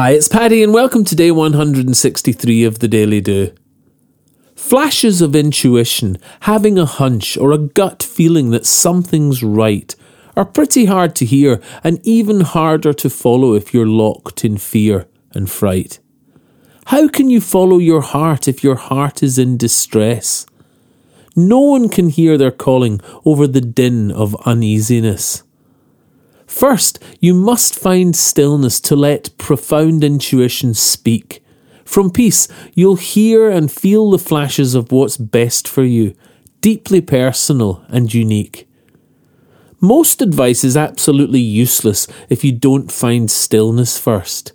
Hi, it's Paddy, and welcome to day 163 of the Daily Do. Flashes of intuition, having a hunch or a gut feeling that something's right, are pretty hard to hear and even harder to follow if you're locked in fear and fright. How can you follow your heart if your heart is in distress? No one can hear their calling over the din of uneasiness. First, you must find stillness to let profound intuition speak. From peace, you'll hear and feel the flashes of what's best for you, deeply personal and unique. Most advice is absolutely useless if you don't find stillness first.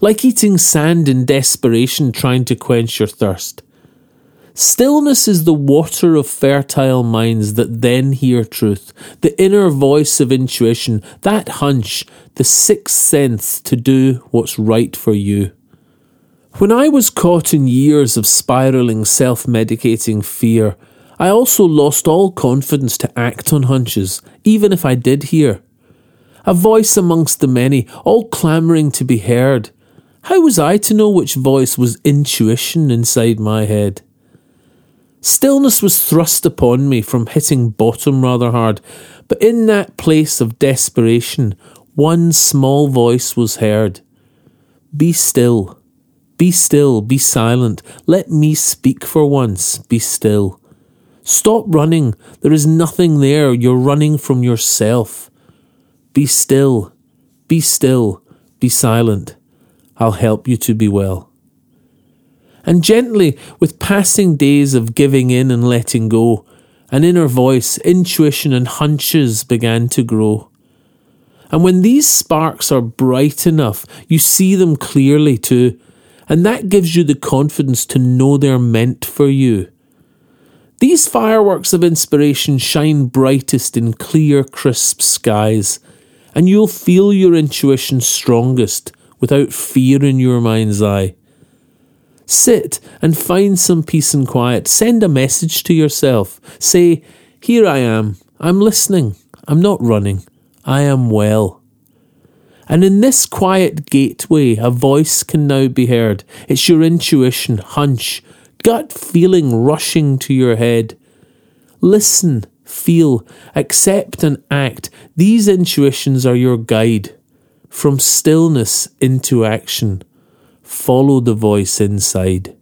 Like eating sand in desperation trying to quench your thirst. Stillness is the water of fertile minds that then hear truth, the inner voice of intuition, that hunch, the sixth sense to do what's right for you. When I was caught in years of spiralling, self medicating fear, I also lost all confidence to act on hunches, even if I did hear. A voice amongst the many, all clamouring to be heard. How was I to know which voice was intuition inside my head? Stillness was thrust upon me from hitting bottom rather hard, but in that place of desperation, one small voice was heard. Be still. Be still. Be silent. Let me speak for once. Be still. Stop running. There is nothing there. You're running from yourself. Be still. Be still. Be silent. I'll help you to be well and gently, with passing days of giving in and letting go, an inner voice, intuition, and hunches began to grow. And when these sparks are bright enough, you see them clearly too, and that gives you the confidence to know they're meant for you. These fireworks of inspiration shine brightest in clear, crisp skies, and you'll feel your intuition strongest without fear in your mind's eye. Sit and find some peace and quiet. Send a message to yourself. Say, Here I am. I'm listening. I'm not running. I am well. And in this quiet gateway, a voice can now be heard. It's your intuition, hunch, gut feeling rushing to your head. Listen, feel, accept, and act. These intuitions are your guide from stillness into action follow the voice inside.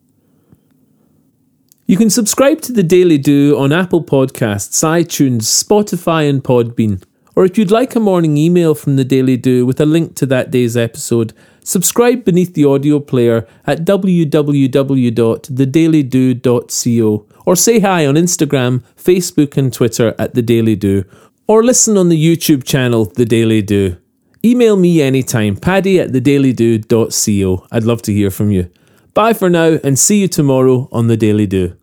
You can subscribe to the Daily Do on Apple Podcasts, iTunes, Spotify, and Podbean. Or if you'd like a morning email from the Daily Do with a link to that day's episode, subscribe beneath the audio player at www.thedailydo.co or say hi on Instagram, Facebook, and Twitter at The Daily Do, or listen on the YouTube channel The Daily Do. Email me anytime, paddy at thedailydo.co. I'd love to hear from you. Bye for now and see you tomorrow on The Daily Do.